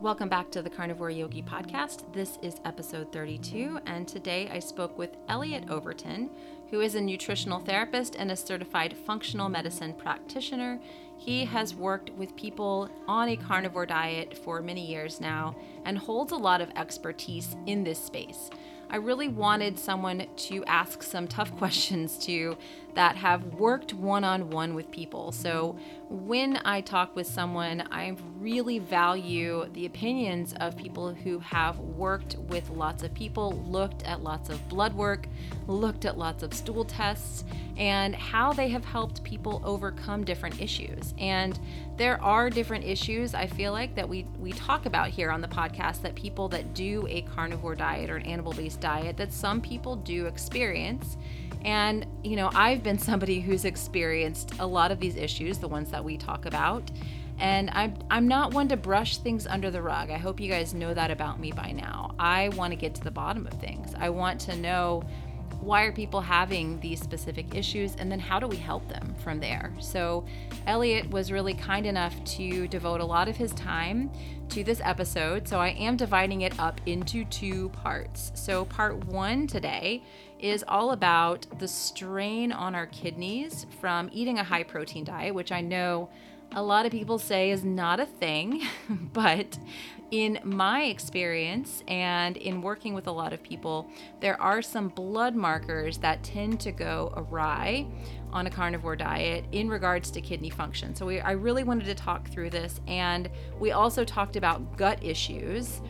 Welcome back to the Carnivore Yogi podcast. This is episode 32, and today I spoke with Elliot Overton, who is a nutritional therapist and a certified functional medicine practitioner. He has worked with people on a carnivore diet for many years now and holds a lot of expertise in this space. I really wanted someone to ask some tough questions to that have worked one on one with people. So when I talk with someone, I really value the opinions of people who have worked with lots of people, looked at lots of blood work, looked at lots of stool tests, and how they have helped people overcome different issues. And there are different issues I feel like that we we talk about here on the podcast that people that do a carnivore diet or an animal-based diet that some people do experience. And, you know, I've been somebody who's experienced a lot of these issues, the ones that we talk about. And I'm, I'm not one to brush things under the rug. I hope you guys know that about me by now. I want to get to the bottom of things. I want to know why are people having these specific issues and then how do we help them from there so elliot was really kind enough to devote a lot of his time to this episode so i am dividing it up into two parts so part one today is all about the strain on our kidneys from eating a high protein diet which i know a lot of people say is not a thing, but in my experience and in working with a lot of people, there are some blood markers that tend to go awry on a carnivore diet in regards to kidney function. So we, I really wanted to talk through this, and we also talked about gut issues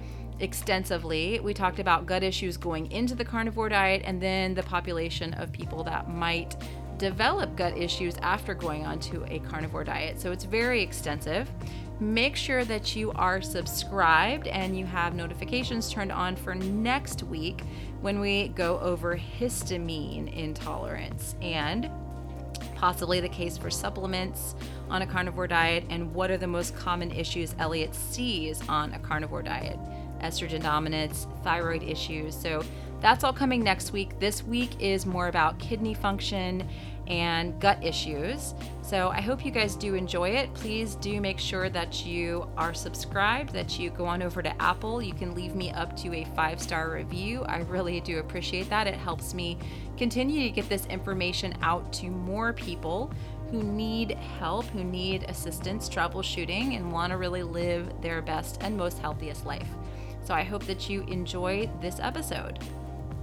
extensively. We talked about gut issues going into the carnivore diet and then the population of people that might develop gut issues after going onto a carnivore diet. So it's very extensive. Make sure that you are subscribed and you have notifications turned on for next week when we go over histamine intolerance and possibly the case for supplements on a carnivore diet and what are the most common issues Elliot sees on a carnivore diet estrogen dominance, thyroid issues. So that's all coming next week. This week is more about kidney function and gut issues. So I hope you guys do enjoy it. Please do make sure that you are subscribed, that you go on over to Apple. You can leave me up to a five star review. I really do appreciate that. It helps me continue to get this information out to more people who need help, who need assistance troubleshooting, and want to really live their best and most healthiest life. So I hope that you enjoy this episode.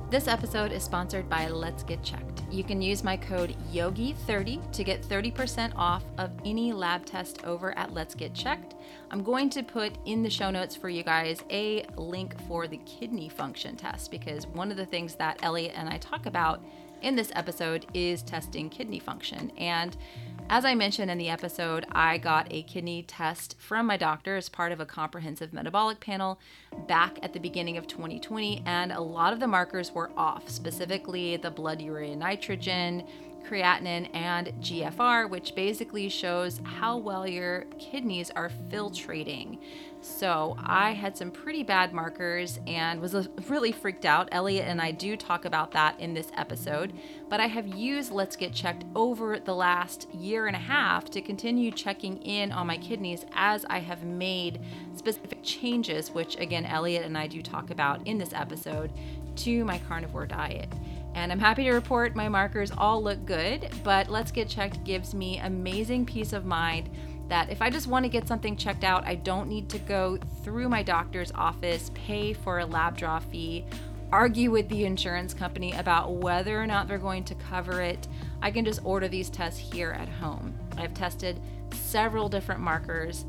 This episode is sponsored by Let's Get Checked. You can use my code YOGI30 to get 30% off of any lab test over at Let's Get Checked. I'm going to put in the show notes for you guys a link for the kidney function test because one of the things that Elliot and I talk about in this episode is testing kidney function. And as I mentioned in the episode, I got a kidney test from my doctor as part of a comprehensive metabolic panel back at the beginning of 2020, and a lot of the markers were off, specifically the blood urea nitrogen, creatinine, and GFR, which basically shows how well your kidneys are filtrating. So I had some pretty bad markers and was really freaked out. Elliot and I do talk about that in this episode, but I have used Let's Get Checked over the last year and a half to continue checking in on my kidneys as I have made specific changes, which again, Elliot and I do talk about in this episode, to my carnivore diet. And I'm happy to report my markers all look good, but Let's Get Checked gives me amazing peace of mind that if I just want to get something checked out, I don't need to go through my doctor's office, pay for a lab draw fee, argue with the insurance company about whether or not they're going to cover it. I can just order these tests here at home. I've tested several different markers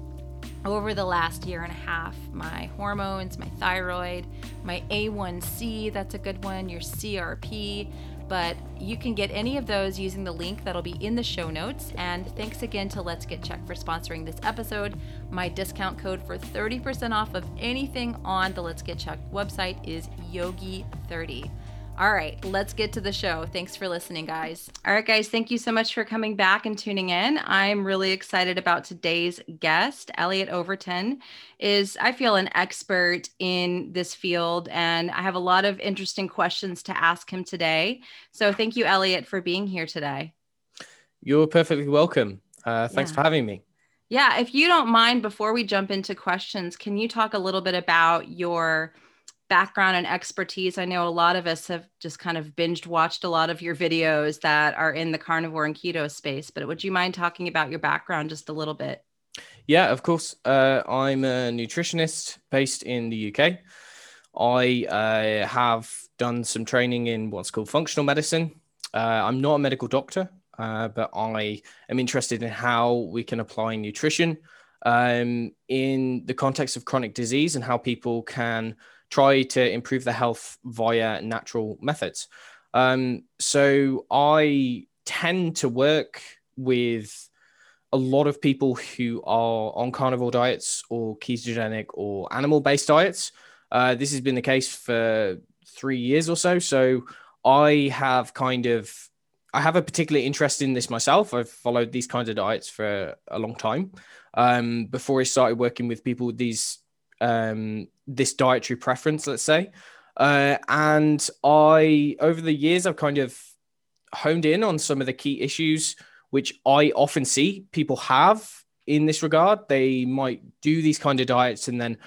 over the last year and a half my hormones, my thyroid, my A1C, that's a good one, your CRP, but you can get any of those using the link that'll be in the show notes. And thanks again to Let's Get Checked for sponsoring this episode. My discount code for 30% off of anything on the Let's Get Checked website is Yogi30. All right, let's get to the show. Thanks for listening, guys. All right, guys, thank you so much for coming back and tuning in. I'm really excited about today's guest. Elliot Overton is, I feel, an expert in this field, and I have a lot of interesting questions to ask him today. So, thank you, Elliot, for being here today. You're perfectly welcome. Uh, thanks yeah. for having me. Yeah, if you don't mind, before we jump into questions, can you talk a little bit about your background and expertise? I know a lot of us have just kind of binged watched a lot of your videos that are in the carnivore and keto space, but would you mind talking about your background just a little bit? Yeah, of course. Uh, I'm a nutritionist based in the UK. I uh, have done some training in what's called functional medicine. Uh, I'm not a medical doctor, uh, but I am interested in how we can apply nutrition um, in the context of chronic disease and how people can try to improve their health via natural methods. Um, so I tend to work with a lot of people who are on carnivore diets or ketogenic or animal based diets. Uh, this has been the case for three years or so. So I have kind of I have a particular interest in this myself. I've followed these kinds of diets for a long time. Um, before I started working with people with these um, this dietary preference, let's say. Uh, and I, over the years, I've kind of honed in on some of the key issues which I often see people have in this regard. They might do these kind of diets and then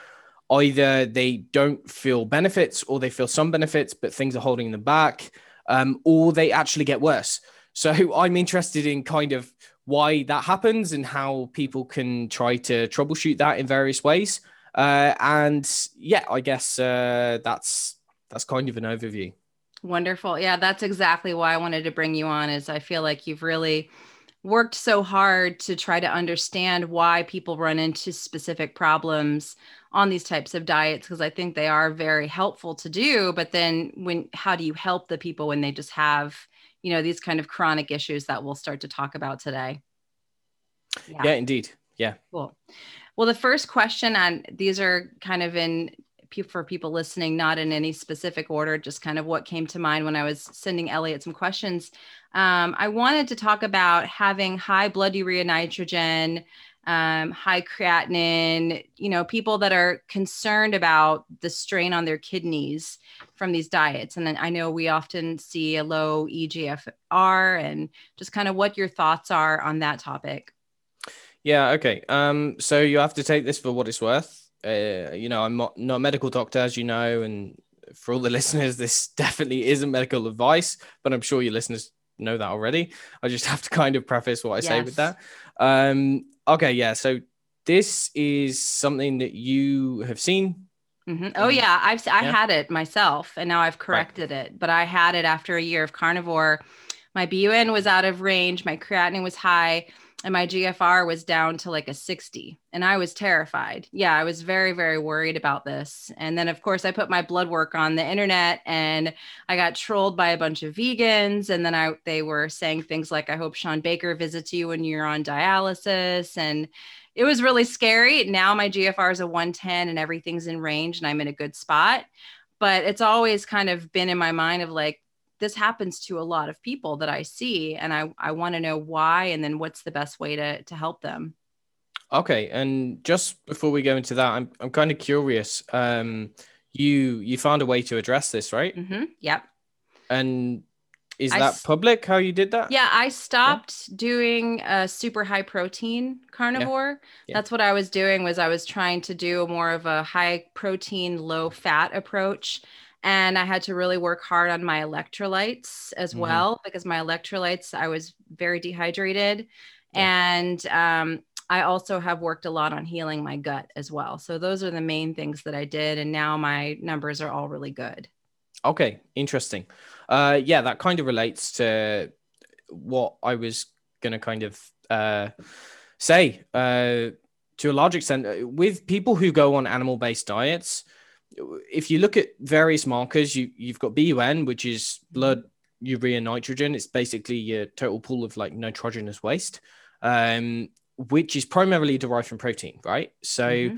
either they don't feel benefits or they feel some benefits, but things are holding them back um, or they actually get worse. So I'm interested in kind of why that happens and how people can try to troubleshoot that in various ways. Uh, and yeah, I guess uh, that's that's kind of an overview. Wonderful. Yeah, that's exactly why I wanted to bring you on. Is I feel like you've really worked so hard to try to understand why people run into specific problems on these types of diets because I think they are very helpful to do. But then, when how do you help the people when they just have, you know, these kind of chronic issues that we'll start to talk about today? Yeah, yeah indeed. Yeah. Cool. Well, the first question, and these are kind of in for people listening, not in any specific order, just kind of what came to mind when I was sending Elliot some questions. Um, I wanted to talk about having high blood urea nitrogen, um, high creatinine, you know, people that are concerned about the strain on their kidneys from these diets. And then I know we often see a low EGFR and just kind of what your thoughts are on that topic. Yeah, okay. Um, so you have to take this for what it's worth. Uh, you know, I'm not, not a medical doctor, as you know, and for all the listeners, this definitely isn't medical advice, but I'm sure your listeners know that already. I just have to kind of preface what I yes. say with that. Um, okay, yeah. So this is something that you have seen. Mm-hmm. Oh um, yeah, I've I yeah. had it myself, and now I've corrected right. it. But I had it after a year of carnivore. My BUN was out of range. My creatinine was high and my GFR was down to like a 60 and I was terrified. Yeah, I was very very worried about this. And then of course I put my blood work on the internet and I got trolled by a bunch of vegans and then I they were saying things like I hope Shawn Baker visits you when you're on dialysis and it was really scary. Now my GFR is a 110 and everything's in range and I'm in a good spot. But it's always kind of been in my mind of like this happens to a lot of people that I see, and I, I want to know why and then what's the best way to, to help them. Okay, and just before we go into that, I'm I'm kind of curious. Um, you you found a way to address this, right? Mm-hmm. Yep. And is that public? How you did that? Yeah, I stopped yeah. doing a super high protein carnivore. Yeah. Yeah. That's what I was doing. Was I was trying to do more of a high protein, low fat approach and I had to really work hard on my electrolytes as mm-hmm. well because my electrolytes I was very dehydrated, yeah. and um, I also have worked a lot on healing my gut as well. So those are the main things that I did, and now my numbers are all really good. Okay, interesting. Uh, yeah, that kind of relates to what I was going to kind of uh, say. Uh, to a large extent, uh, with people who go on animal-based diets, if you look at various markers, you you've got BUN, which is blood urea nitrogen. It's basically your total pool of like nitrogenous waste, um, which is primarily derived from protein, right? So mm-hmm.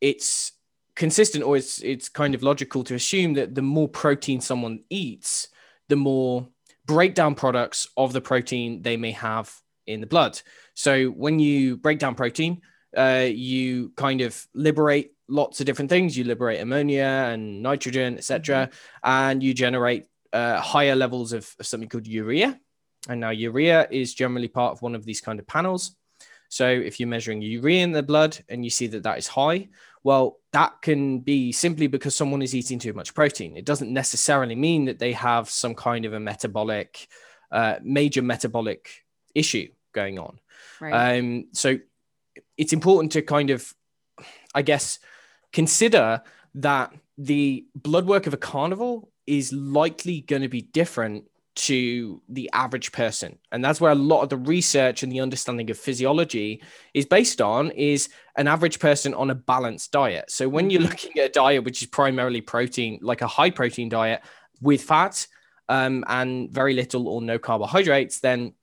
it's consistent, or it's it's kind of logical to assume that the more protein someone eats, the more breakdown products of the protein they may have in the blood. So when you break down protein, uh, you kind of liberate lots of different things. You liberate ammonia and nitrogen, etc., mm-hmm. and you generate uh, higher levels of, of, something called urea. And now urea is generally part of one of these kind of panels. So if you're measuring urea in the blood and you see that that is high, well, that can be simply because someone is eating too much protein. It doesn't necessarily mean that they have some kind of a metabolic, uh, major metabolic issue going on. Right. Um, so it's important to kind of, I guess, consider that the blood work of a carnivore is likely going to be different to the average person. And that's where a lot of the research and the understanding of physiology is based on is an average person on a balanced diet. So when you're mm-hmm. looking at a diet which is primarily protein like a high protein diet with fat um, and very little or no carbohydrates then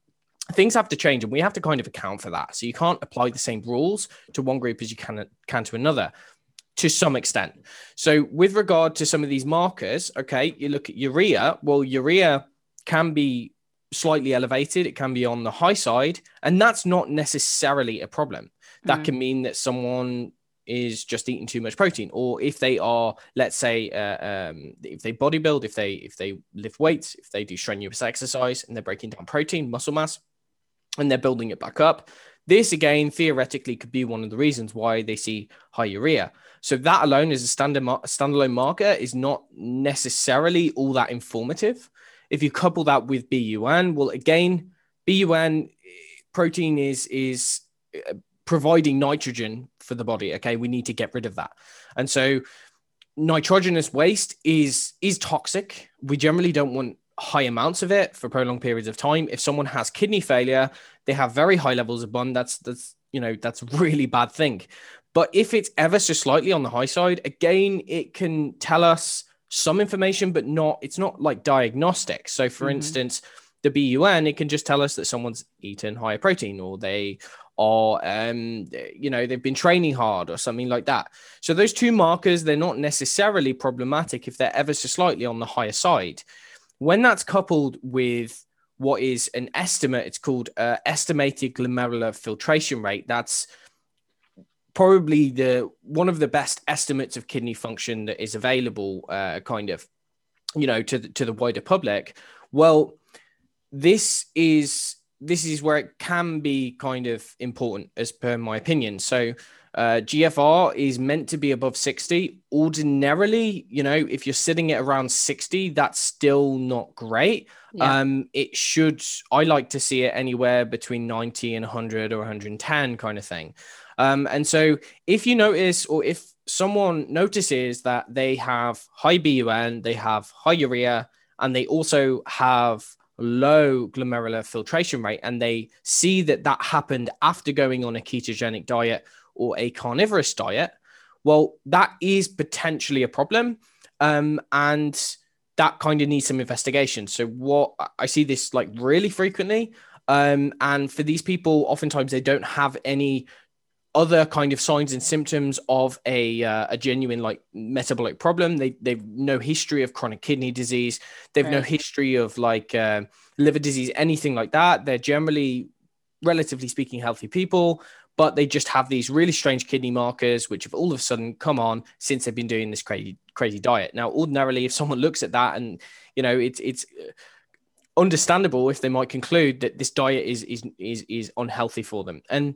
things have to change and we have to kind of account for that. So you can't apply the same rules to one group as you can can to another to some extent so with regard to some of these markers okay you look at urea well urea can be slightly elevated, it can be on the high side, and that's not necessarily a problem. That mm. can mean that someone is just eating too much protein, or if they are, let's say, uh, um, if they bodybuild, if they if they lift weights, if they do strenuous exercise, and they're breaking down protein, muscle mass, and they're building it back up. This again theoretically could be one of the reasons why they see high urea. So that alone as a standard standalone marker is not necessarily all that informative. If you couple that with BUN, well, again, BUN protein is is uh, providing nitrogen for the body. Okay, we need to get rid of that, and so nitrogenous waste is is toxic. We generally don't want high amounts of it for prolonged periods of time. If someone has kidney failure, they have very high levels of BUN. That's that's you know that's a really bad thing. But if it's ever so slightly on the high side, again, it can tell us some information, but not, it's not like diagnostic. So, for mm-hmm. instance, the BUN, it can just tell us that someone's eaten higher protein or they or um, you know, they've been training hard or something like that. So, those two markers, they're not necessarily problematic if they're ever so slightly on the higher side. When that's coupled with what is an estimate, it's called uh, estimated glomerular filtration rate. That's probably the one of the best estimates of kidney function that is available uh, kind of you know to the, to the wider public well this is this is where it can be kind of important as per my opinion so uh, GFR is meant to be above 60. Ordinarily, you know, if you're sitting at around 60, that's still not great. Yeah. Um, it should, I like to see it anywhere between 90 and 100 or 110 kind of thing. Um, and so if you notice, or if someone notices that they have high BUN, they have high urea, and they also have low glomerular filtration rate, and they see that that happened after going on a ketogenic diet or a carnivorous diet, well, that is potentially a problem. Um, and that kind of needs some investigation. So, what I see this like really frequently. Um, and for these people, oftentimes they don't have any other kind of signs and symptoms of a uh, a genuine like metabolic problem. They they've no history of chronic kidney disease. They've right. no history of like uh, liver disease, anything like that. They're generally, relatively speaking, healthy people, but they just have these really strange kidney markers, which have all of a sudden come on since they've been doing this crazy crazy diet. Now, ordinarily, if someone looks at that and you know it's it's uh, understandable if they might conclude that this diet is is is is unhealthy for them and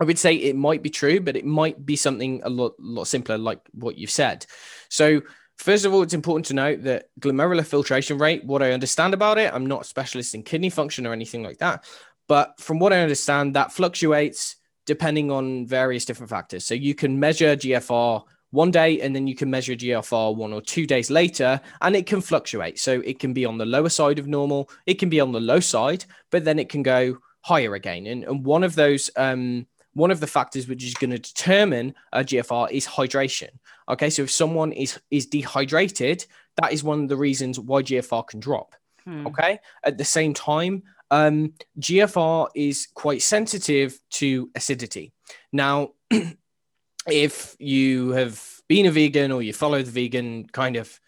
I would say it might be true, but it might be something a lot, lot simpler, like what you've said. So, first of all, it's important to note that glomerular filtration rate, what I understand about it, I'm not a specialist in kidney function or anything like that. But from what I understand, that fluctuates depending on various different factors. So, you can measure GFR one day and then you can measure GFR one or two days later, and it can fluctuate. So, it can be on the lower side of normal, it can be on the low side, but then it can go higher again. And, and one of those, um, one of the factors which is going to determine a GFR is hydration. Okay, so if someone is is dehydrated, that is one of the reasons why GFR can drop. Hmm. Okay, at the same time, um, GFR is quite sensitive to acidity. Now, if you have been a vegan or you follow the vegan kind of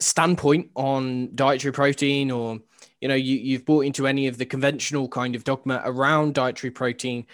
standpoint on dietary protein or you know you, you've bought into any of the conventional kind of dogma around dietary protein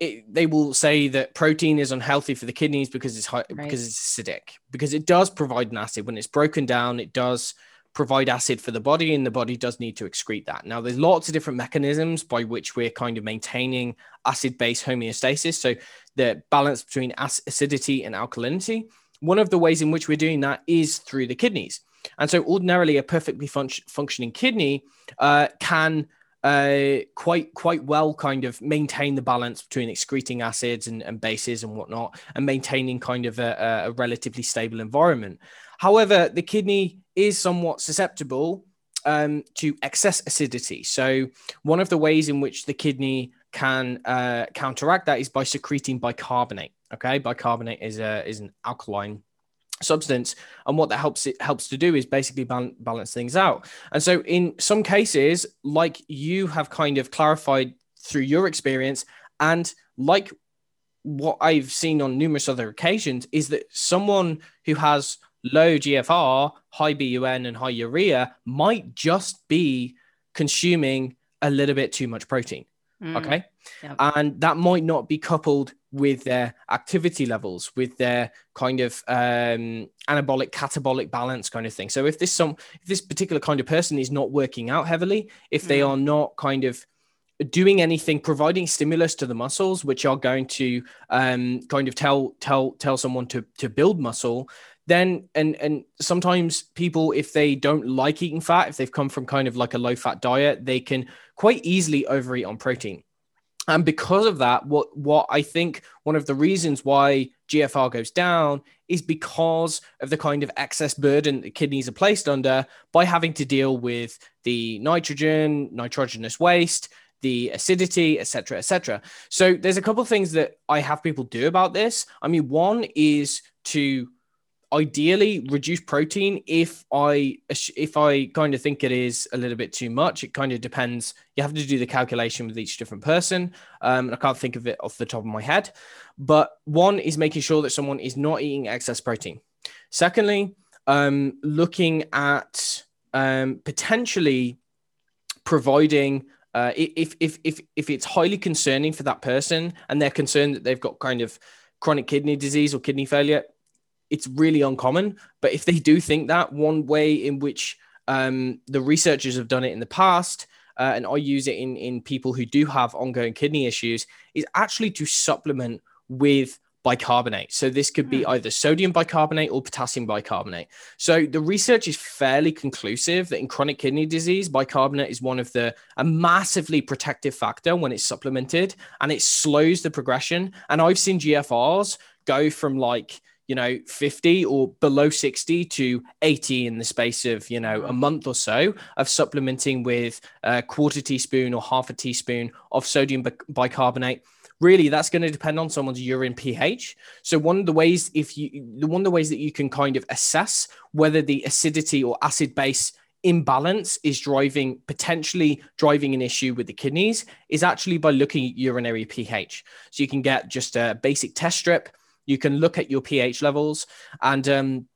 it, they will say that protein is unhealthy for the kidneys because it's high, right. because it's acidic because it does provide an acid when it's broken down it does provide acid for the body and the body does need to excrete that. Now, there's lots of different mechanisms by which we're kind of maintaining acid base homeostasis. So, the balance between acidity and alkalinity. One of the ways in which we're doing that is through the kidneys. And so, ordinarily, a perfectly fun- functioning kidney uh, can uh, quite quite well kind of maintain the balance between excreting acids and, and bases and whatnot, and maintaining kind of a, a relatively stable environment. However, the kidney is somewhat susceptible um, to excess acidity. So, one of the ways in which the kidney can uh, counteract that is by secreting bicarbonate. Okay, bicarbonate is a is an alkaline substance and what that helps it helps to do is basically balance things out and so in some cases like you have kind of clarified through your experience and like what i've seen on numerous other occasions is that someone who has low gfr high bun and high urea might just be consuming a little bit too much protein mm. okay yep. and that might not be coupled with their activity levels, with their kind of um, anabolic catabolic balance kind of thing. So if this some if this particular kind of person is not working out heavily, if they mm. are not kind of doing anything providing stimulus to the muscles which are going to um, kind of tell tell tell someone to to build muscle then and and sometimes people if they don't like eating fat if they've come from kind of like a low fat diet they can quite easily overeat on protein and because of that, what what I think one of the reasons why GFR goes down is because of the kind of excess burden that kidneys are placed under by having to deal with the nitrogen, nitrogenous waste, the acidity, etc., etc. So there's a couple of things that I have people do about this. I mean, one is to ideally reduce protein if i if i kind of think it is a little bit too much. It kind of depends. You have to do the calculation with each different person um, i can't think of it off the top of my head. But one is making sure that someone is not eating excess protein. Secondly um, looking at um, potentially providing uh, if if if if it's highly concerning for that person and they're concerned that they've got kind of chronic kidney disease or kidney failure it's really uncommon. But if they do think that, one way in which um, the researchers have done it in the past, uh, and I use it in, in people who do have ongoing kidney issues, is actually to supplement with bicarbonate. So this could be hmm. either sodium bicarbonate or potassium bicarbonate. So the research is fairly conclusive that in chronic kidney disease, bicarbonate is one of the a massively protective factor when it's supplemented and it slows the progression. And I've seen GFRs go from like you know 50 or below 60 to 80 in the space of you know a mm. month or so of supplementing with a quarter teaspoon or half a teaspoon of sodium bicarbonate. Really that's going to depend on someone's urine ph. So one of the ways if you the one of the ways that you can kind of assess whether the acidity or acid base imbalance is driving potentially driving an issue with the kidneys is actually by looking at urinary pH. So you can get just a basic test strip you can look at your pH levels, and um,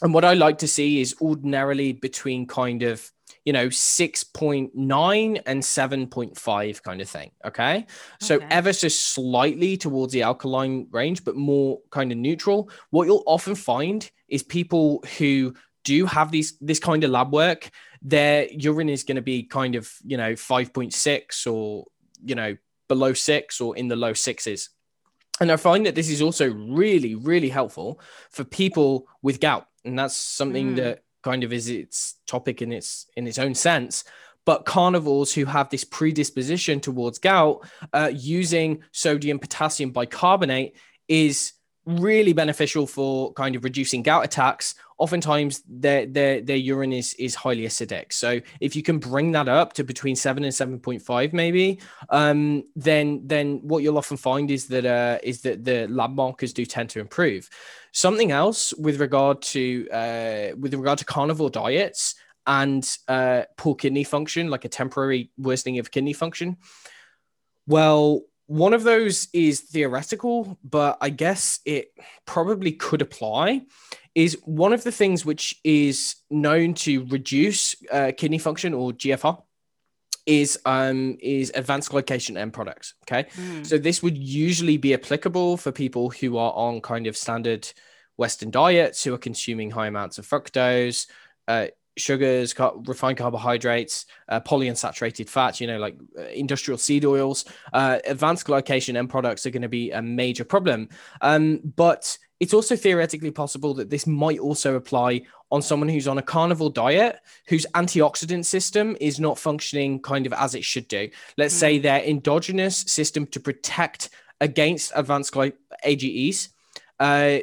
and what I like to see is ordinarily between kind of you know 6.9 and 7.5 kind of thing okay? okay. so ever so slightly towards the alkaline range but more kind of neutral. What you'll often find is people who do have these this kind of lab work their urine is going to be kind of you know 5.6 or you know below 6 or in the low sixes and I find that this is also really, really helpful for people with gout. And that's something mm. that kind of is its topic in its in its own sense. But carnivores who have this predisposition towards gout, uh, using sodium potassium bicarbonate is really beneficial for kind of reducing gout attacks. Oftentimes their their their urine is is highly acidic. So if you can bring that up to between 7 and 7.5 maybe um then then what you'll often find is that uh is that the lab markers do tend to improve. Something else with regard to uh with regard to carnivore diets and uh poor kidney function like a temporary worsening of kidney function well one of those is theoretical, but I guess it probably could apply. Is one of the things which is known to reduce uh, kidney function or GFR is um is advanced glycation end products. Okay, mm. so this would usually be applicable for people who are on kind of standard Western diets who are consuming high amounts of fructose. Uh, sugars, car- refined carbohydrates, uh, polyunsaturated fats, you know, like uh, industrial seed oils, uh, advanced glycation end products are going to be a major problem. Um, but it's also theoretically possible that this might also apply on someone who's on a carnivore diet, whose antioxidant system is not functioning kind of as it should do. Let's mm. say their endogenous system to protect against advanced gly- AGEs uh,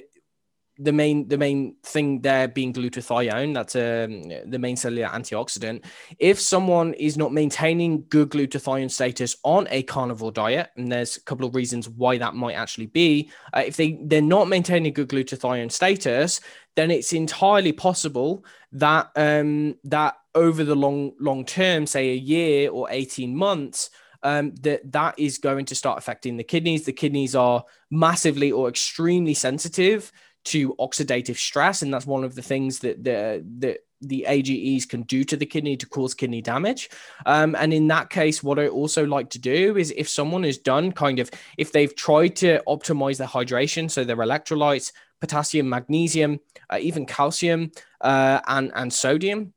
the main the main thing there being glutathione that's um, the main cellular antioxidant. If someone is not maintaining good glutathione status on a carnivore diet and there's a couple of reasons why that might actually be uh, if they they're not maintaining good glutathione status then it's entirely possible that um, that over the long long term say a year or 18 months um, that that is going to start affecting the kidneys. The kidneys are massively or extremely sensitive to oxidative stress, and that's one of the things that the the the AGEs can do to the kidney to cause kidney damage. Um, and in that case, what I also like to do is if someone has done kind of, if they've tried to optimize their hydration, so their electrolytes, potassium, magnesium, uh, even calcium, uh, and, and sodium,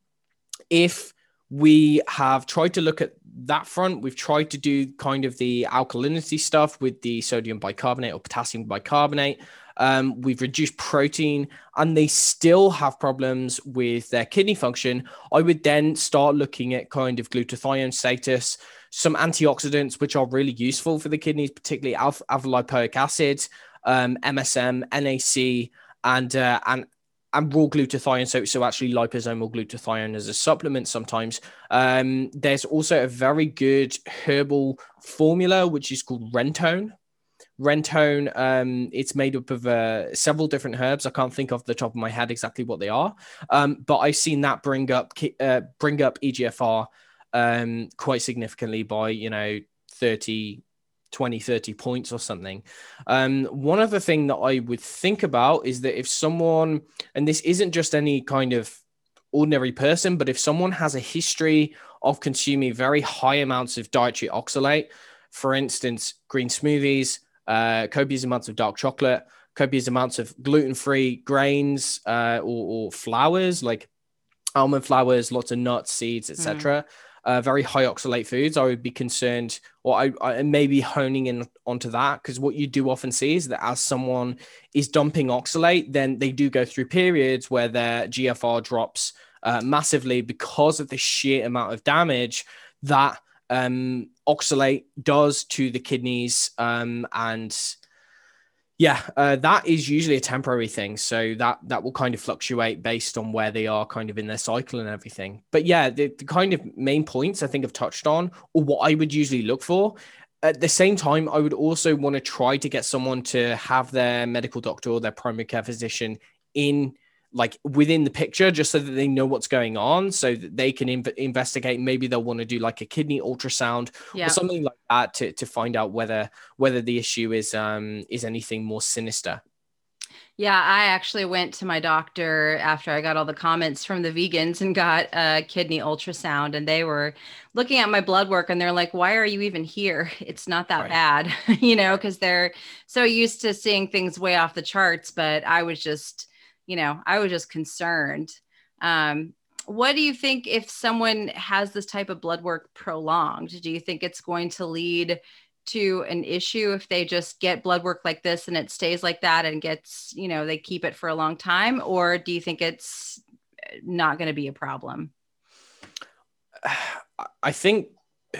if we have tried to look at that front, we've tried to do kind of the alkalinity stuff with the sodium bicarbonate or potassium bicarbonate. Um, we've reduced protein and they still have problems with their kidney function. I would then start looking at kind of glutathione status, some antioxidants, which are really useful for the kidneys, particularly alpha, lipoic acid, um, MSM, NAC, and, uh, and, and raw glutathione, so so actually liposomal glutathione as a supplement sometimes. Um, there's also a very good herbal formula which is called Rentone, Rentone, um, it's made up of uh, several different herbs. I can't think off the top of my head exactly what they are, um, but I've seen that bring up uh, bring up EGFR um, quite significantly by you know 30, 20, 30 points or something. Um, one other thing that I would think about is that if someone, and this isn't just any kind of ordinary person, but if someone has a history of consuming very high amounts of dietary oxalate, for instance, green smoothies, uh, copious amounts of dark chocolate, copious amounts of gluten-free grains uh, or, or, flours like almond flours, lots of nuts, seeds, etc. Mm. Uh, very high oxalate foods. I would be concerned, or I, I maybe honing in onto that because what you do often see is that as someone is dumping oxalate, then they do go through periods where their GFR drops uh, massively because of the sheer amount of damage that um, oxalate does to the kidneys. Um, and yeah, uh, that is usually a temporary thing. So that that will kind of fluctuate based on where they are kind of in their cycle and everything. But yeah, the, the kind of main points I think I've touched on, or what I would usually look for. At the same time, I would also want to try to get someone to have their medical doctor or their primary care physician in like within the picture just so that they know what's going on so that they can inv- investigate maybe they'll want to do like a kidney ultrasound yeah. or something like that to, to find out whether whether the issue is um is anything more sinister yeah, I actually went to my doctor after I got all the comments from the vegans and got a kidney ultrasound, and they were looking at my blood work and they're like, Why are you even here? It's not that right. bad, you know, because they're so used to seeing things way off the charts. But I was just, you know, I was just concerned. Um, what do you think if someone has this type of blood work prolonged? Do you think it's going to lead to an issue if they just get blood work like this and it stays like that and gets, you know, they keep it for a long time? Or do you think it's not going to be a problem? I think,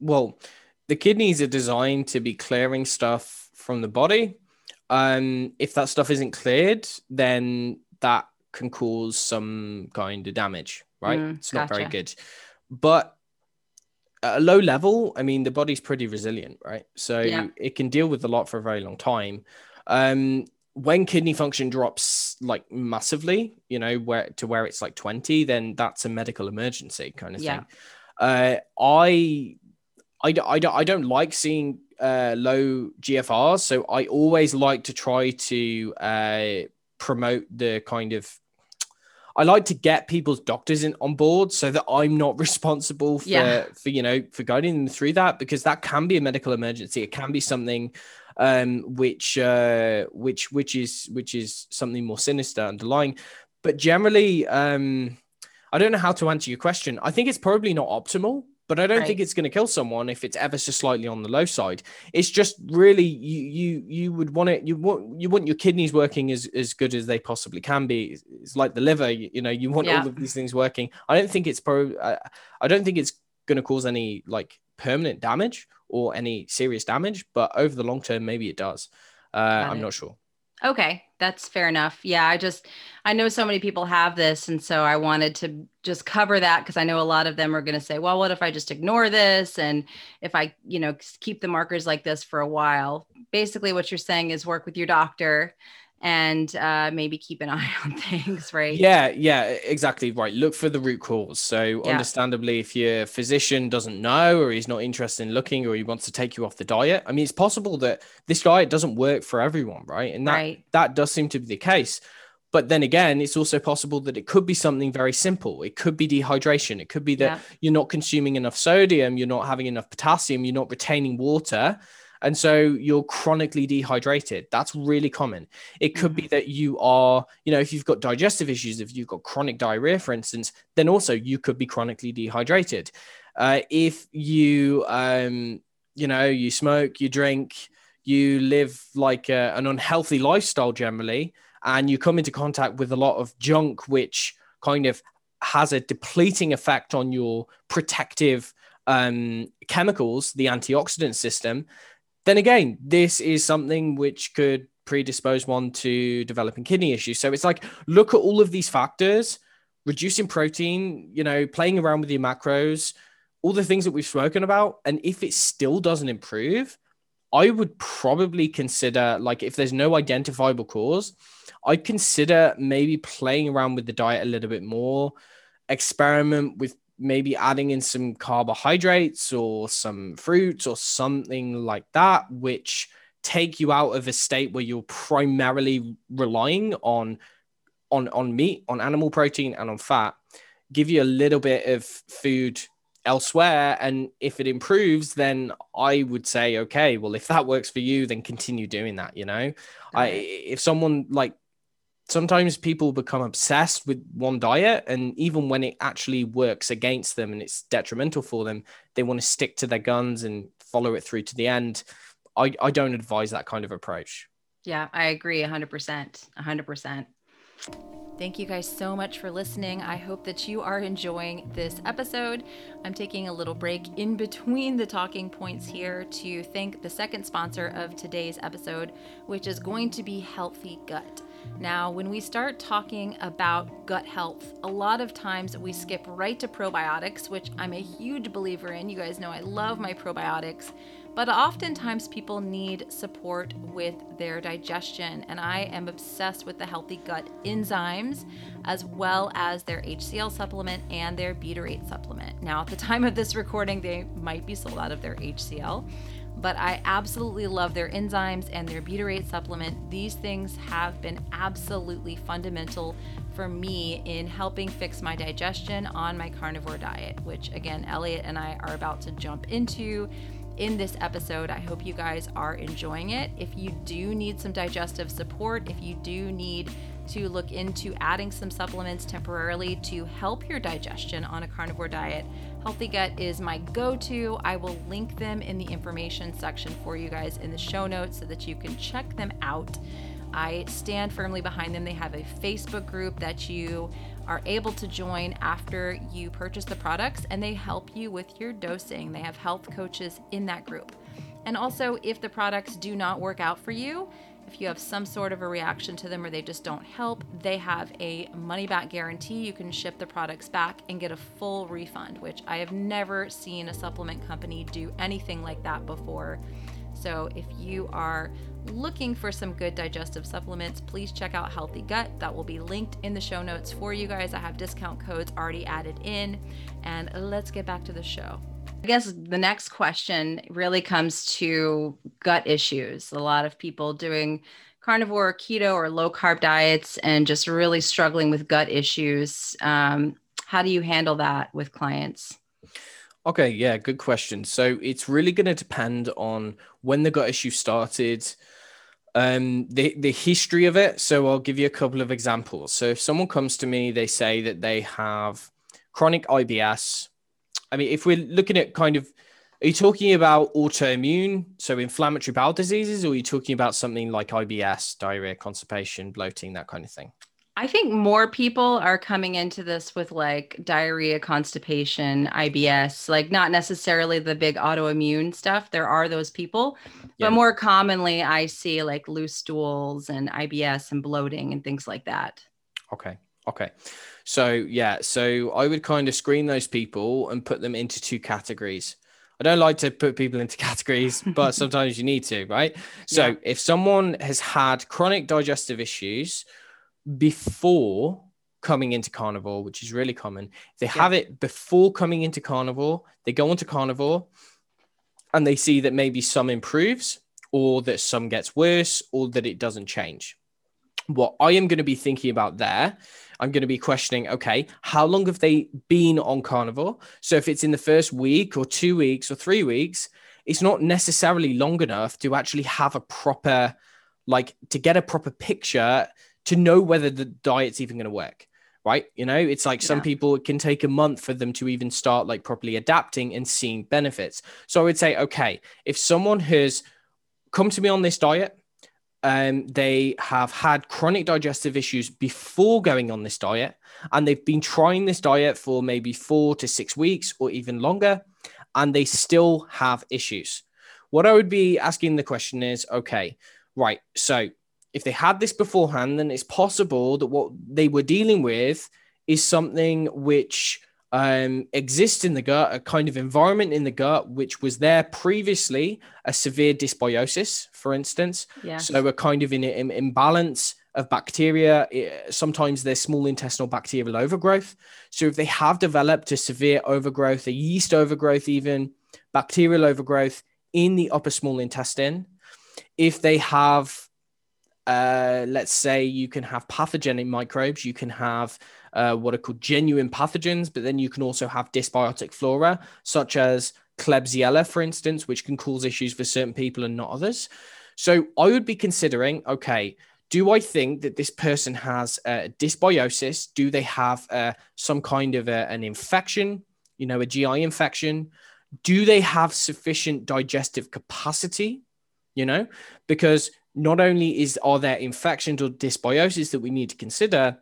well, the kidneys are designed to be clearing stuff from the body um, if that stuff isn't cleared, then that can cause some kind of damage, right? Mm, it's not gotcha. very good. But at a low level, I mean, the body's pretty resilient, right? So yeah. it can deal with a lot for a very long time. Um, when kidney function drops like massively, you know, where to where it's like 20, then that's a medical emergency kind of yeah. thing. Uh, I, I, I, I don't like seeing uh, low GFRs. So I always like to try to uh, promote the kind of I like to get people's doctors in on board so that I'm not responsible for yeah. for you know for guiding them through that because that can be a medical emergency. It can be something um, which uh, which which is which is something more sinister underlying. But generally, um, I don't know how to answer your question. I think it's probably not optimal, but I don't Right. think it's going to kill someone if it's ever so slightly on the low side. It's just really you you you would want it you want you want your kidneys working as as good as they possibly can be. It's, like the liver, you, you know, you want Yeah. all of these things working. I don't think it's pro. I, I don't think it's going to cause any like permanent damage or any serious damage, but over the long term, maybe it does. Uh, I'm it. not sure. Okay, that's fair enough. Yeah, I just I know so many people have this and so I wanted to just cover that because I know a lot of them are going to say, "Well, what if I just ignore this and if I, you know, keep the markers like this for a while?" Basically what you're saying is work with your doctor and uh, maybe keep an eye on things, right? Yeah, yeah, exactly right. Look for the root cause. So, Yeah. understandably, if your physician doesn't know or he's not interested in looking or he wants to take you off the diet, I mean, it's possible that this diet doesn't work for everyone, right? And that Right. that does seem to be the case. But then again, it's also possible that it could be something very simple. It could be dehydration. It could be that Yeah. you're not consuming enough sodium, you're not having enough potassium, you're not retaining water. And so you're chronically dehydrated. That's really common. It could be that you are, you know, if you've got digestive issues, if you've got chronic diarrhea, for instance, then also you could be chronically dehydrated. Uh, if you, um, you know, you smoke, you drink, you live like a, an unhealthy lifestyle generally, and you come into contact with a lot of junk, which kind of has a depleting effect on your protective um, chemicals, the antioxidant system, then again, this is something which could predispose one to developing kidney issues. So it's like, look at all of these factors, reducing protein, you know, playing around with your macros, all the things that we've spoken about. And if it still doesn't improve, I would probably consider, like, if there's no identifiable cause, I'd consider maybe playing around with the diet a little bit more, experiment with maybe adding in some carbohydrates or some fruits or something like that, which take you out of a state where you're primarily relying on on on meat, on animal protein, and on fat. Give you a little bit of food elsewhere, and if it improves, then I would say, okay, well, if that works for you, then continue doing that. You know, I if someone like sometimes people become obsessed with one diet and even when it actually works against them and it's detrimental for them they want to stick to their guns and follow it through to the end i, I don't advise that kind of approach Yeah, I agree 100%. 100%. Thank you guys so much for listening. I hope that you are enjoying this episode. I'm taking a little break in between the talking points here to thank the second sponsor of today's episode, which is going to be Healthy Gut. Now, when we start talking about gut health, a lot of times we skip right to probiotics, which I'm a huge believer in. You guys know I love my probiotics. But oftentimes people need support with their digestion, and I am obsessed with the healthy gut enzymes as well as their HCl supplement and their butyrate supplement. Now, at the time of this recording, they might be sold out of their HCl, but I absolutely love their enzymes and their butyrate supplement. These things have been absolutely fundamental for me in helping fix my digestion on my carnivore diet, which again, Elliot and I are about to jump into in this episode. I hope you guys are enjoying it. If you do need some digestive support, if you do need to look into adding some supplements temporarily to help your digestion on a carnivore diet, Healthy Gut is my go to. I will link them in the information section for you guys in the show notes so that you can check them out. I stand firmly behind them. They have a Facebook group that you are able to join after you purchase the products and they help you with your dosing. They have health coaches in that group. And also, if the products do not work out for you, if you have some sort of a reaction to them or they just don't help, they have a money back guarantee. You can ship the products back and get a full refund, which I have never seen a supplement company do anything like that before. So, if you are looking for some good digestive supplements, please check out Healthy Gut. That will be linked in the show notes for you guys. I have discount codes already added in. And let's get back to the show. I guess the next question really comes to gut issues. A lot of people doing carnivore, keto, or low carb diets and just really struggling with gut issues. Um, how do you handle that with clients? Okay, yeah, good question. So it's really going to depend on when the gut issue started, um, the the history of it. So I'll give you a couple of examples. So if someone comes to me, they say that they have chronic IBS. I mean, if we're looking at kind of, are you talking about autoimmune, so inflammatory bowel diseases, or are you talking about something like IBS, diarrhea, constipation, bloating, that kind of thing? I think more people are coming into this with like diarrhea, constipation, IBS, like not necessarily the big autoimmune stuff. There are those people, yeah. but more commonly, I see like loose stools and IBS and bloating and things like that. Okay. Okay. So, yeah. So I would kind of screen those people and put them into two categories. I don't like to put people into categories, but sometimes you need to, right? So, yeah. if someone has had chronic digestive issues, before coming into carnivore, which is really common. They have it before coming into carnivore, they go into carnivore and they see that maybe some improves or that some gets worse or that it doesn't change. What I am going to be thinking about there, I'm going to be questioning okay, how long have they been on carnivore? So if it's in the first week or two weeks or three weeks, it's not necessarily long enough to actually have a proper, like, to get a proper picture to know whether the diet's even going to work right you know it's like yeah. some people it can take a month for them to even start like properly adapting and seeing benefits so i would say okay if someone has come to me on this diet um, they have had chronic digestive issues before going on this diet and they've been trying this diet for maybe four to six weeks or even longer and they still have issues. What i would be asking the question is okay right so if they had this beforehand, then it's possible that what they were dealing with is something which um, exists in the gut, a kind of environment in the gut which was there previously, a severe dysbiosis, for instance. Yeah. So a kind of in, in, imbalance of bacteria. sometimes there's small intestinal bacterial overgrowth. So if they have developed a severe overgrowth, a yeast overgrowth, even bacterial overgrowth in the upper small intestine, if they have uh, let's say you can have pathogenic microbes, you can have uh, what are called genuine pathogens, but then you can also have dysbiotic flora, such as Klebsiella, for instance, which can cause issues for certain people and not others. So I would be considering, okay, do I think that this person has a dysbiosis? Do they have uh, some kind of a, an infection, you know, a GI infection? Do they have sufficient digestive capacity? You know, because not only is are there infections or dysbiosis that we need to consider,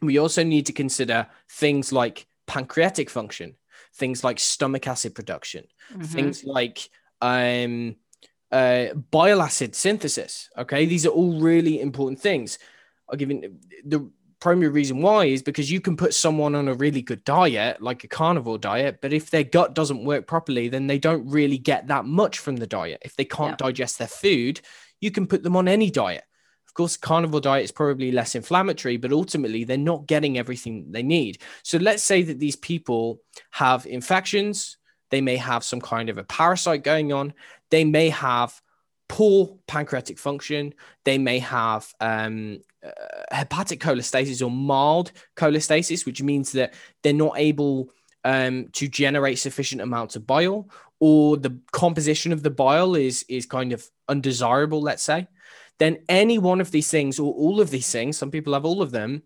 we also need to consider things like pancreatic function, things like stomach acid production, mm-hmm. things like um, uh, bile acid synthesis. Okay, these are all really important things. I'll give you the primary reason why is because you can put someone on a really good diet, like a carnivore diet, but if their gut doesn't work properly, then they don't really get that much from the diet. If they can't yeah. digest their food, you can put them on any diet. Of course, carnivore diet is probably less inflammatory, but ultimately they're not getting everything they need. So let's say that these people have infections, they may have some kind of a parasite going on, they may have poor pancreatic function, they may have um, uh, hepatic cholestasis or mild cholestasis, which means that they're not able um, to generate sufficient amounts of bile, or the composition of the bile is is kind of undesirable, let's say, then any one of these things or all of these things, some people have all of them,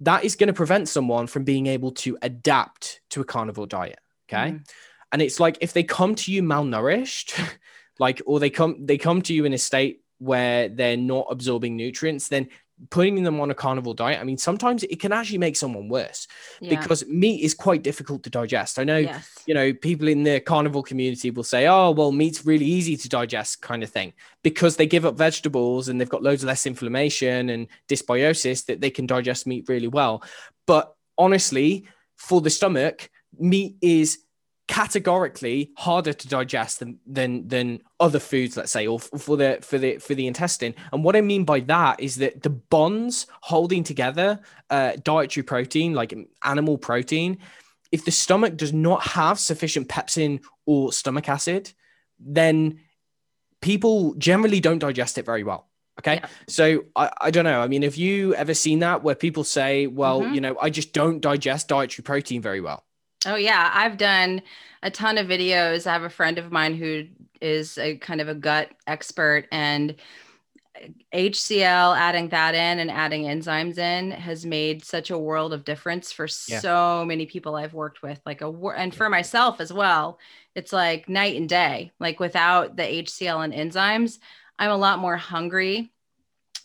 that is going to prevent someone from being able to adapt to a carnivore diet. Okay. Mm. And it's like if they come to you malnourished, like, or they come, they come to you in a state where they're not absorbing nutrients, then putting them on a carnivore diet, I mean, sometimes it can actually make someone worse yeah. because meat is quite difficult to digest. I know, yes. you know, people in the carnivore community will say, oh, well, meat's really easy to digest, kind of thing, because they give up vegetables and they've got loads of less inflammation and dysbiosis that they can digest meat really well. But honestly, for the stomach, meat is categorically harder to digest than than than other foods let's say or for the for the for the intestine and what i mean by that is that the bonds holding together uh, dietary protein like animal protein if the stomach does not have sufficient pepsin or stomach acid then people generally don't digest it very well okay yeah. so I, I don't know i mean have you ever seen that where people say well mm-hmm. you know i just don't digest dietary protein very well Oh yeah, I've done a ton of videos. I have a friend of mine who is a kind of a gut expert and eh, HCL, adding that in and adding enzymes in has made such a world of difference for yeah. so many people I've worked with, like a and for myself as well. It's like night and day. Like without the HCL and enzymes, I'm a lot more hungry.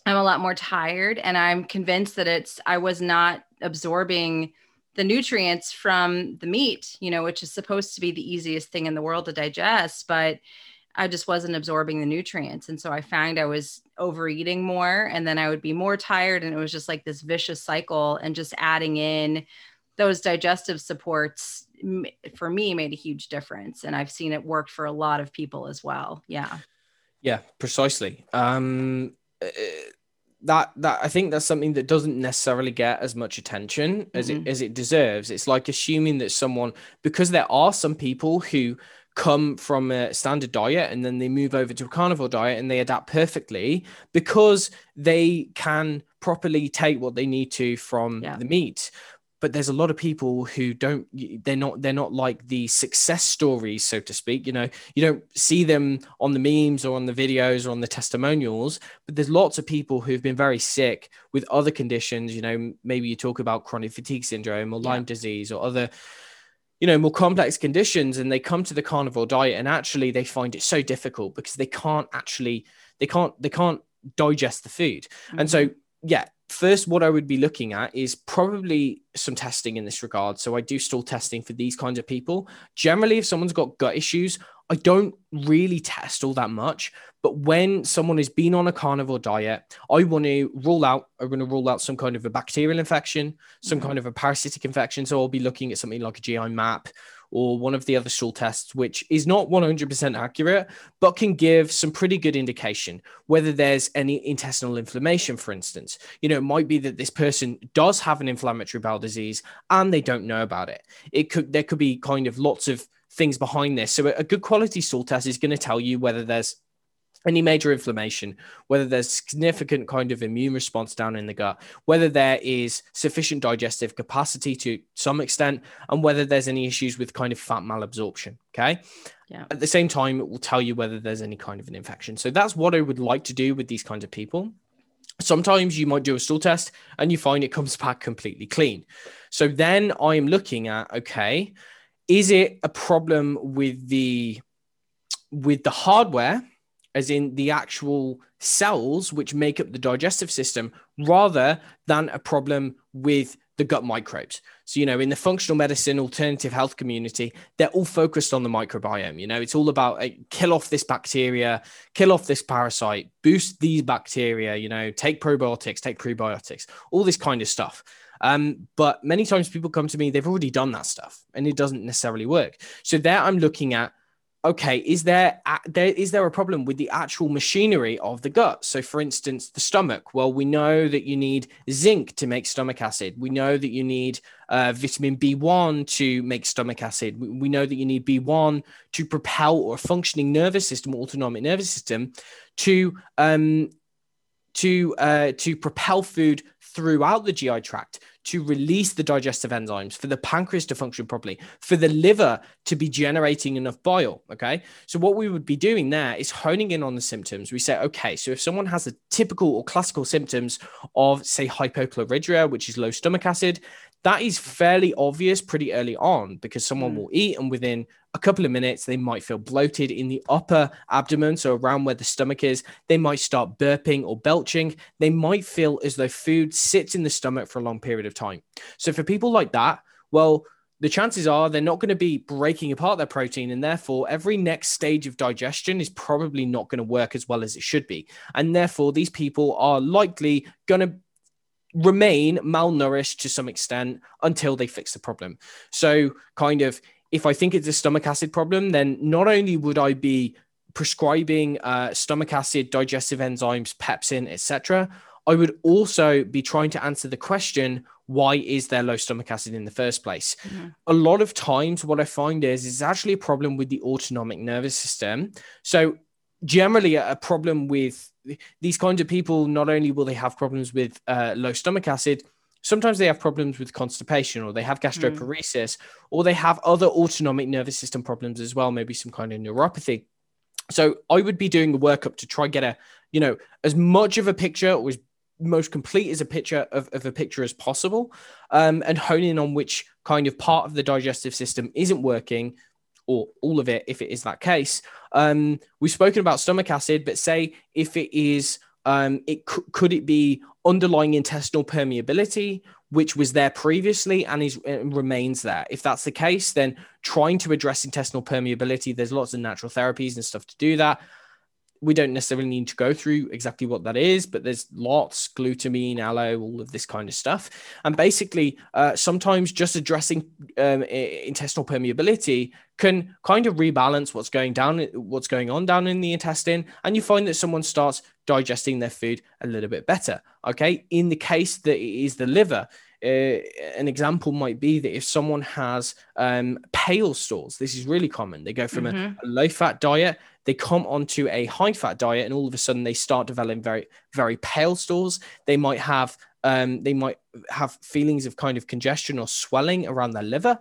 I'm a lot more tired, and I'm convinced that it's I was not absorbing the nutrients from the meat, you know, which is supposed to be the easiest thing in the world to digest, but I just wasn't absorbing the nutrients. And so I found I was overeating more and then I would be more tired. And it was just like this vicious cycle. And just adding in those digestive supports for me made a huge difference. And I've seen it work for a lot of people as well. Yeah. Yeah, precisely. Um, uh, that that I think that's something that doesn't necessarily get as much attention as mm-hmm. it as it deserves. It's like assuming that someone because there are some people who come from a standard diet and then they move over to a carnivore diet and they adapt perfectly because they can properly take what they need to from yeah. the meat but there's a lot of people who don't they're not they're not like the success stories so to speak you know you don't see them on the memes or on the videos or on the testimonials but there's lots of people who've been very sick with other conditions you know maybe you talk about chronic fatigue syndrome or lyme yeah. disease or other you know more complex conditions and they come to the carnivore diet and actually they find it so difficult because they can't actually they can't they can't digest the food mm-hmm. and so mm-hmm. yeah first what i would be looking at is probably some testing in this regard so i do stool testing for these kinds of people generally if someone's got gut issues I don't really test all that much, but when someone has been on a carnivore diet, I want to rule out, I'm going to rule out some kind of a bacterial infection, some mm-hmm. kind of a parasitic infection. So I'll be looking at something like a GI map or one of the other stool tests, which is not 100% accurate, but can give some pretty good indication whether there's any intestinal inflammation, for instance. You know, it might be that this person does have an inflammatory bowel disease and they don't know about it. It could, there could be kind of lots of things behind this. So a good quality stool test is going to tell you whether there's any major inflammation, whether there's significant kind of immune response down in the gut, whether there is sufficient digestive capacity to some extent, and whether there's any issues with kind of fat malabsorption. Okay. Yeah. At the same time, it will tell you whether there's any kind of an infection. So that's what I would like to do with these kinds of people. Sometimes you might do a stool test and you find it comes back completely clean. So then I am looking at, okay, is it a problem with the with the hardware as in the actual cells which make up the digestive system rather than a problem with the gut microbes. So, you know, in the functional medicine, alternative health community, they're all focused on the microbiome. You know, it's all about uh, kill off this bacteria, kill off this parasite, boost these bacteria, you know, take probiotics, take prebiotics, all this kind of stuff. Um, but many times people come to me, they've already done that stuff and it doesn't necessarily work. So there I'm looking at okay is there, there is there a problem with the actual machinery of the gut? So for instance the stomach. Well we know that you need zinc to make stomach acid. We know that you need uh, vitamin b1 to make stomach acid. We, we know that you need b1 to propel or functioning nervous system autonomic nervous system to um to uh to propel food throughout the gi tract to release the digestive enzymes, for the pancreas to function properly, for the liver to be generating enough bile. Okay. So, what we would be doing there is honing in on the symptoms. We say, okay, so if someone has the typical or classical symptoms of, say, hypochlorhydria, which is low stomach acid, that is fairly obvious pretty early on because someone mm. will eat and within a couple of minutes they might feel bloated in the upper abdomen so around where the stomach is. They might start burping or belching. They might feel as though food sits in the stomach for a long period of time. So for people like that well the chances are they're not going to be breaking apart their protein and therefore every next stage of digestion is probably not going to work as well as it should be. And therefore these people are likely going to remain malnourished to some extent until they fix the problem. So, kind of, if I think it's a stomach acid problem, then not only would I be prescribing uh, stomach acid, digestive enzymes, pepsin, etc., I would also be trying to answer the question why is there low stomach acid in the first place? Mm-hmm. A lot of times, what I find is it's actually a problem with the autonomic nervous system. So, generally, a problem with these kinds of people not only will they have problems with uh, low stomach acid sometimes they have problems with constipation or they have gastroparesis mm. or they have other autonomic nervous system problems as well maybe some kind of neuropathy so i would be doing a workup to try get a you know, as much of a picture or as most complete as a picture of, of a picture as possible, um, and hone in on which kind of part of the digestive system isn't working, or all of it, if it is that case. Um, we've spoken about stomach acid, but say if it is, um, it could it be underlying intestinal permeability, which was there previously and is and remains there. If that's the case, then trying to address intestinal permeability, there's lots of natural therapies and stuff to do that we don't necessarily need to go through exactly what that is, but there's lots glutamine, aloe, all of this kind of stuff. And basically, uh, sometimes just addressing um, intestinal permeability can kind of rebalance what's going down, what's going on down in the intestine, and you find that someone starts digesting their food a little bit better. Okay, in the case that it is the liver, uh, an example might be that if someone has um, pale stools, this is really common. They go from mm-hmm. a, a low fat diet, they come onto a high fat diet, and all of a sudden they start developing very, very pale stools. They might have um, they might have feelings of kind of congestion or swelling around their liver.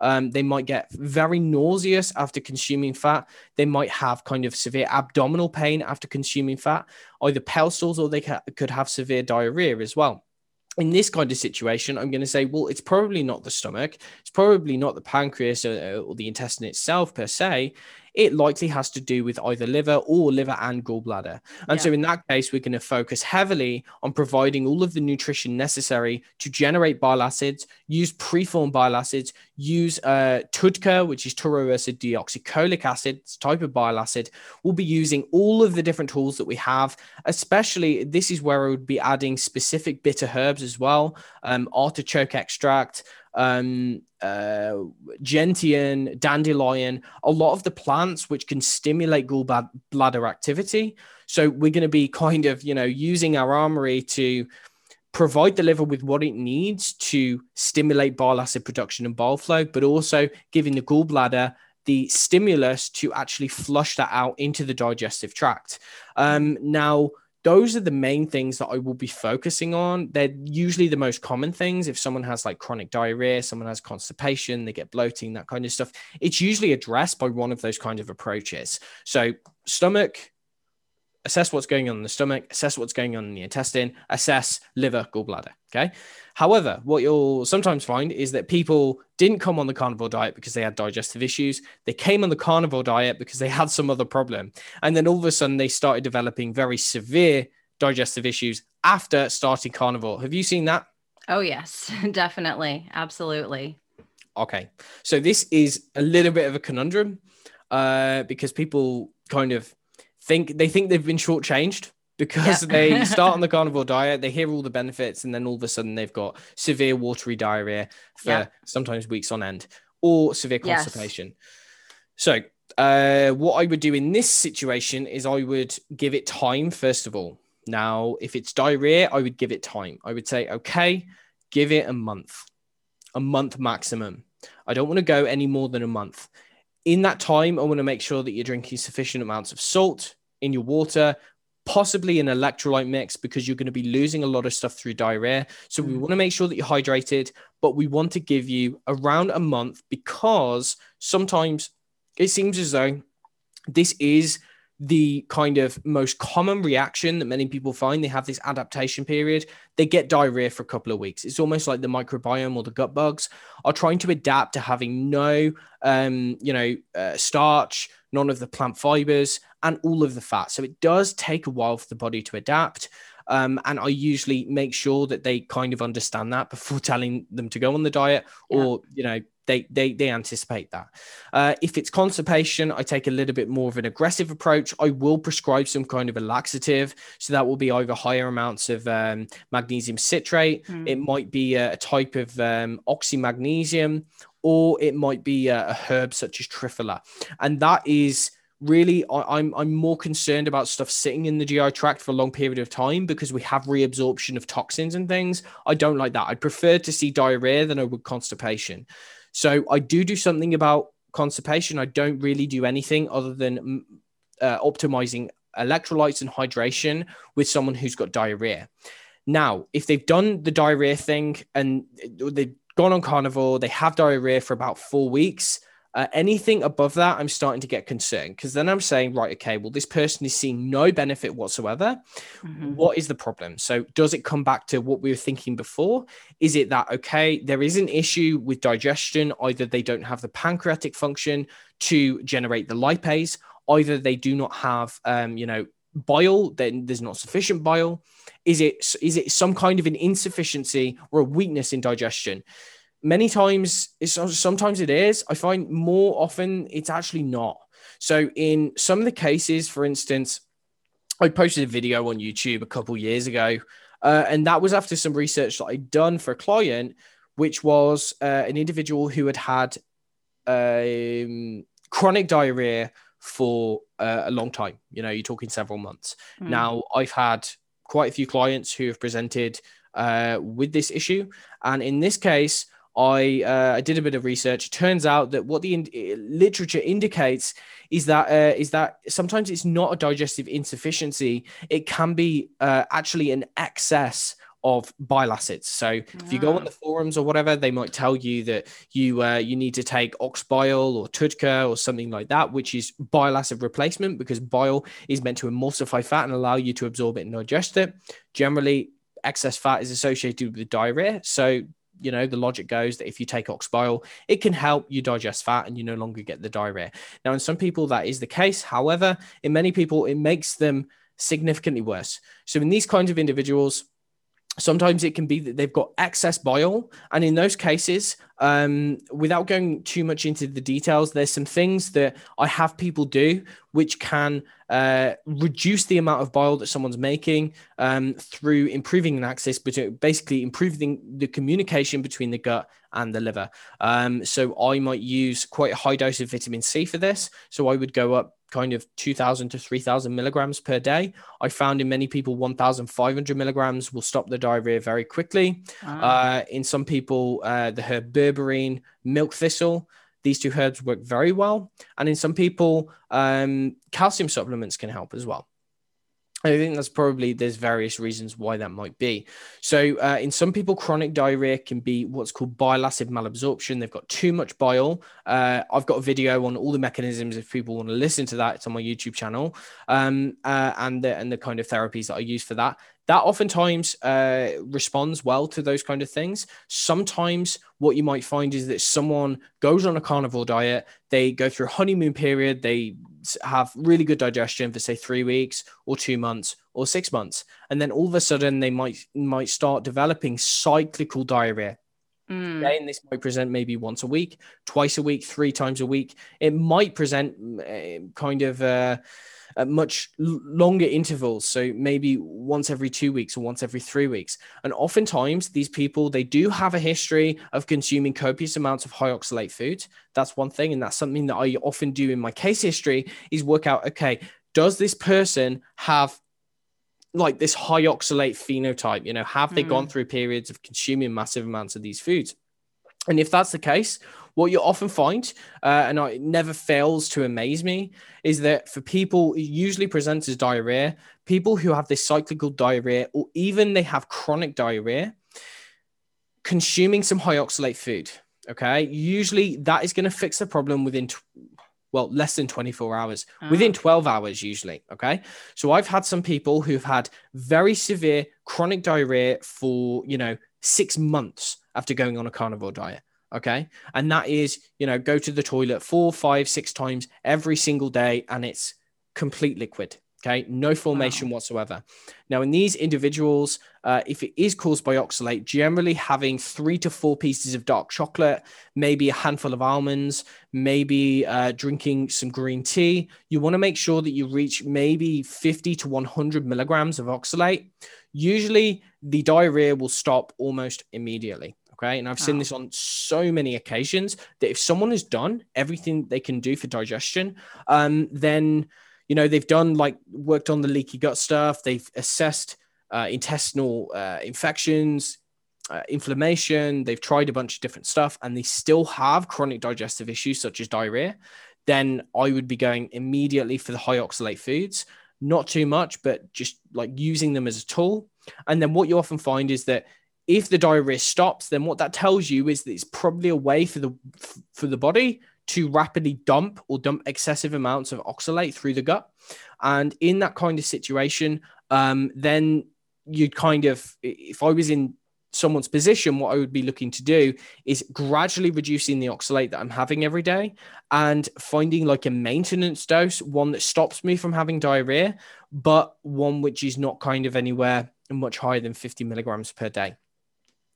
Um, they might get very nauseous after consuming fat. They might have kind of severe abdominal pain after consuming fat, either pale stools or they ca- could have severe diarrhea as well in this kind of situation, I'm going to say, well, it's probably not the stomach, it's probably not the pancreas or, or, the intestine itself per se it likely has to do with either liver or liver and gallbladder. And yeah. so, in that case, we're going to focus heavily on providing all of the nutrition necessary to generate bile acids, use preformed bile acids, use uh, which is tauroursodeoxycholic acid, it's type of bile acid. We'll be using all of the different tools that we have, especially this is where I would be adding specific bitter herbs as well, um, artichoke extract um, uh, gentian, dandelion, a lot of the plants which can stimulate gallbladder activity. So we're going to be kind of, you know, using our armory to provide the liver with what it needs to stimulate bile acid production and bile flow, but also giving the gallbladder the stimulus to actually flush that out into the digestive tract. Um, now, those are the main things that I will be focusing on. They're usually the most common things. If someone has like chronic diarrhea, someone has constipation, they get bloating, that kind of stuff, it's usually addressed by one of those kind of approaches. So, stomach, assess what's going on in the stomach, assess what's going on in the intestine, assess liver, gallbladder. Okay. However, what you'll sometimes find is that people didn't come on the carnivore diet because they had digestive issues. They came on the carnivore diet because they had some other problem. And then all of a sudden they started developing very severe digestive issues after starting carnivore. Have you seen that? Oh, yes, definitely. Absolutely. Okay. So this is a little bit of a conundrum uh, because people kind of think they think they've been shortchanged because they start on the carnivore diet, they hear all the benefits, and then all of a sudden they've got severe watery diarrhea for sometimes weeks on end or severe constipation. Yes. So, uh, what I would do in this situation is I would give it time, first of all. Now, if it's diarrhea, I would give it time. I would say, okay, give it a month, a month maximum. I don't want to go any more than a month. In that time, I want to make sure that you're drinking sufficient amounts of salt in your water, possibly an electrolyte mix because you're going to be losing a lot of stuff through diarrhea. So we mm. want to make sure that you're hydrated, but we want to give you around a month because sometimes it seems as though this is the kind of most common reaction that many people find. They have this adaptation period. They get diarrhea for a couple of weeks. It's almost like the microbiome or the gut bugs are trying to adapt to having no, um, you know, uh, starch, none of the plant fibers, and all of the fat. So it does take a while for the body to adapt. Um, and I usually make sure that they kind of understand that before telling them to go on the diet, or yeah. you know, they they they anticipate that. Uh, if it's constipation, I take a little bit more of an aggressive approach. I will prescribe some kind of a laxative, so that will be either higher amounts of um, magnesium citrate. Mm. It might be a, a type of um, oxymagnesium, or it might be a, a herb such as triphala, and that is really I, am I'm more concerned about stuff sitting in the GI tract for a long period of time because we have reabsorption of toxins and things. I don't like that. I'd prefer to see diarrhea than I would constipation. So I do do something about constipation. I don't really do anything other than uh, optimizing electrolytes and hydration with someone who's got diarrhea. Now, if they've done the diarrhea thing and they've gone on carnivore, they have diarrhea for about four weeks, Uh, anything above that, I'm starting to get concerned because then I'm saying, right, okay, well, this person is seeing no benefit whatsoever. Mm-hmm. What is the problem? So, does it come back to what we were thinking before? Is it that, okay, there is an issue with digestion? Either they don't have the pancreatic function to generate the lipase, either they do not have, um, you know, bile, then there's not sufficient bile. Is it is it some kind of an insufficiency or a weakness in digestion? Many times it's sometimes it is. I find more often it's actually not. So in some of the cases for instance i posted a video on youtube a couple years ago uh, and that was after some research that i'd done for a client which was uh, an individual who had had um, chronic diarrhea for uh, a long time. You know you're talking several months. Mm. now i've had quite a few clients who have presented uh, with this issue. And in this case I uh, I did a bit of research. Turns out that what the in- literature indicates is that uh, is that sometimes it's not a digestive insufficiency. It can be uh, actually an excess of bile acids. So yeah. if you go on the forums or whatever, they might tell you that you uh, you need to take ox bile or TUDCA or something like that, which is bile acid replacement because bile is meant to emulsify fat and allow you to absorb it and digest it. Generally, excess fat is associated with diarrhea. So you know, the logic goes that if you take ox bile, it can help you digest fat and you no longer get the diarrhea. Now, in some people, that is the case. However, in many people, it makes them significantly worse. So, in these kinds of individuals, sometimes it can be that they've got excess bile and in those cases um, without going too much into the details there's some things that i have people do which can uh, reduce the amount of bile that someone's making um, through improving an axis but basically improving the communication between the gut and the liver. Um, so i might use quite a high dose of vitamin c for this. So i would go up kind of 2000 to 3000 milligrams per day. I found in many people 1500 milligrams will stop the diarrhea very quickly. Ah. Uh, in some people, uh, the herb berberine, milk thistle, these two herbs work very well. And in some people, um, calcium supplements can help as well. I think that's probably there's various reasons why that might be. So, uh, in some people, chronic diarrhea can be what's called bile acid malabsorption. They've got too much bile. Uh, I've got a video on all the mechanisms if people want to listen to that. It's on my YouTube channel, um, uh, and the and the kind of therapies that I use for that that oftentimes uh, responds well to those kind of things. Sometimes what you might find is that someone goes on a carnivore diet, they go through a honeymoon period, they have really good digestion for say three weeks or two months or six months, and then all of a sudden they might might start developing cyclical diarrhea. Mm. Okay, and this might present maybe once a week, twice a week, three times a week. It might present uh, kind of. Uh, at much longer intervals so maybe once every two weeks or once every three weeks and oftentimes these people they do have a history of consuming copious amounts of high oxalate food. that's one thing and that's something that i often do in my case history is work out okay does this person have like this high oxalate phenotype you know have they mm. gone through periods of consuming massive amounts of these foods and if that's the case what you often find, uh, and it never fails to amaze me, is that for people, it usually presents as diarrhea. People who have this cyclical diarrhea, or even they have chronic diarrhea, consuming some high oxalate food. Okay, usually that is going to fix the problem within. T- well, less than 24 hours, oh. within 12 hours, usually. Okay. So I've had some people who've had very severe chronic diarrhea for, you know, six months after going on a carnivore diet. Okay. And that is, you know, go to the toilet four, five, six times every single day and it's complete liquid. Okay. No formation wow. whatsoever. Now, in these individuals, uh, if it is caused by oxalate, generally having three to four pieces of dark chocolate, maybe a handful of almonds, maybe uh, drinking some green tea, you want to make sure that you reach maybe 50 to 100 milligrams of oxalate. Usually, the diarrhea will stop almost immediately. Okay. And I've seen this on so many occasions that if someone has done everything they can do for digestion, um, then, you know, they've done like worked on the leaky gut stuff, they've assessed uh, intestinal uh, infections, uh, inflammation, they've tried a bunch of different stuff, and they still have chronic digestive issues such as diarrhea, then I would be going immediately for the high oxalate foods. Not too much, but just like using them as a tool. And then what you often find is that if the diarrhea stops, then what that tells you is that it's probably a way for the for the body to rapidly dump or dump excessive amounts of oxalate through the gut. And in that kind of situation, um, then you'd kind of, if I was in someone's position, what I would be looking to do is gradually reducing the oxalate that I'm having every day and finding like a maintenance dose, one that stops me from having diarrhea, but one which is not kind of anywhere much higher than 50 milligrams per day.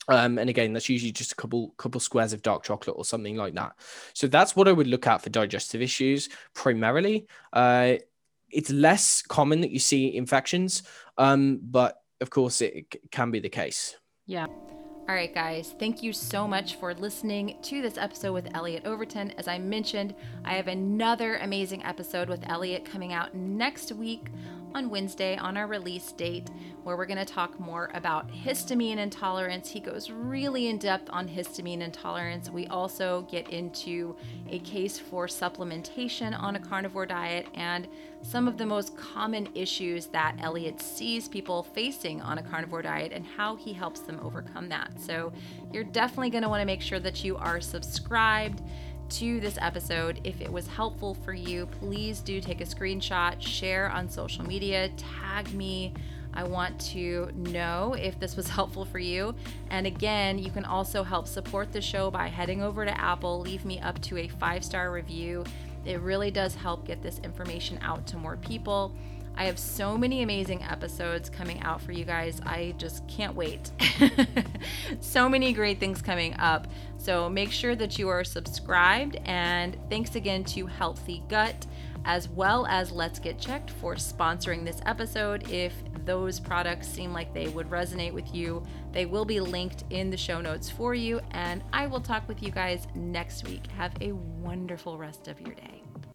Um, and again, that's usually just a couple couple squares of dark chocolate or something like that. So that's what I would look at for digestive issues primarily. Uh, it's less common that you see infections, um, but of course it, it can be the case. Yeah. All right, guys, thank you so much for listening to this episode with Elliot Overton. As I mentioned, I have another amazing episode with Elliot coming out next week on Wednesday on our release date, where we're going to talk more about histamine intolerance. He goes really in depth on histamine intolerance. We also get into a case for supplementation on a carnivore diet and some of the most common issues that Elliot sees people facing on a carnivore diet and how he helps them overcome that. So, you're definitely going to want to make sure that you are subscribed to this episode. If it was helpful for you, please do take a screenshot, share on social media, tag me. I want to know if this was helpful for you. And again, you can also help support the show by heading over to Apple, leave me up to a five star review. It really does help get this information out to more people. I have so many amazing episodes coming out for you guys. I just can't wait. so many great things coming up. So make sure that you are subscribed. And thanks again to Healthy Gut as well as Let's Get Checked for sponsoring this episode. If those products seem like they would resonate with you, they will be linked in the show notes for you. And I will talk with you guys next week. Have a wonderful rest of your day.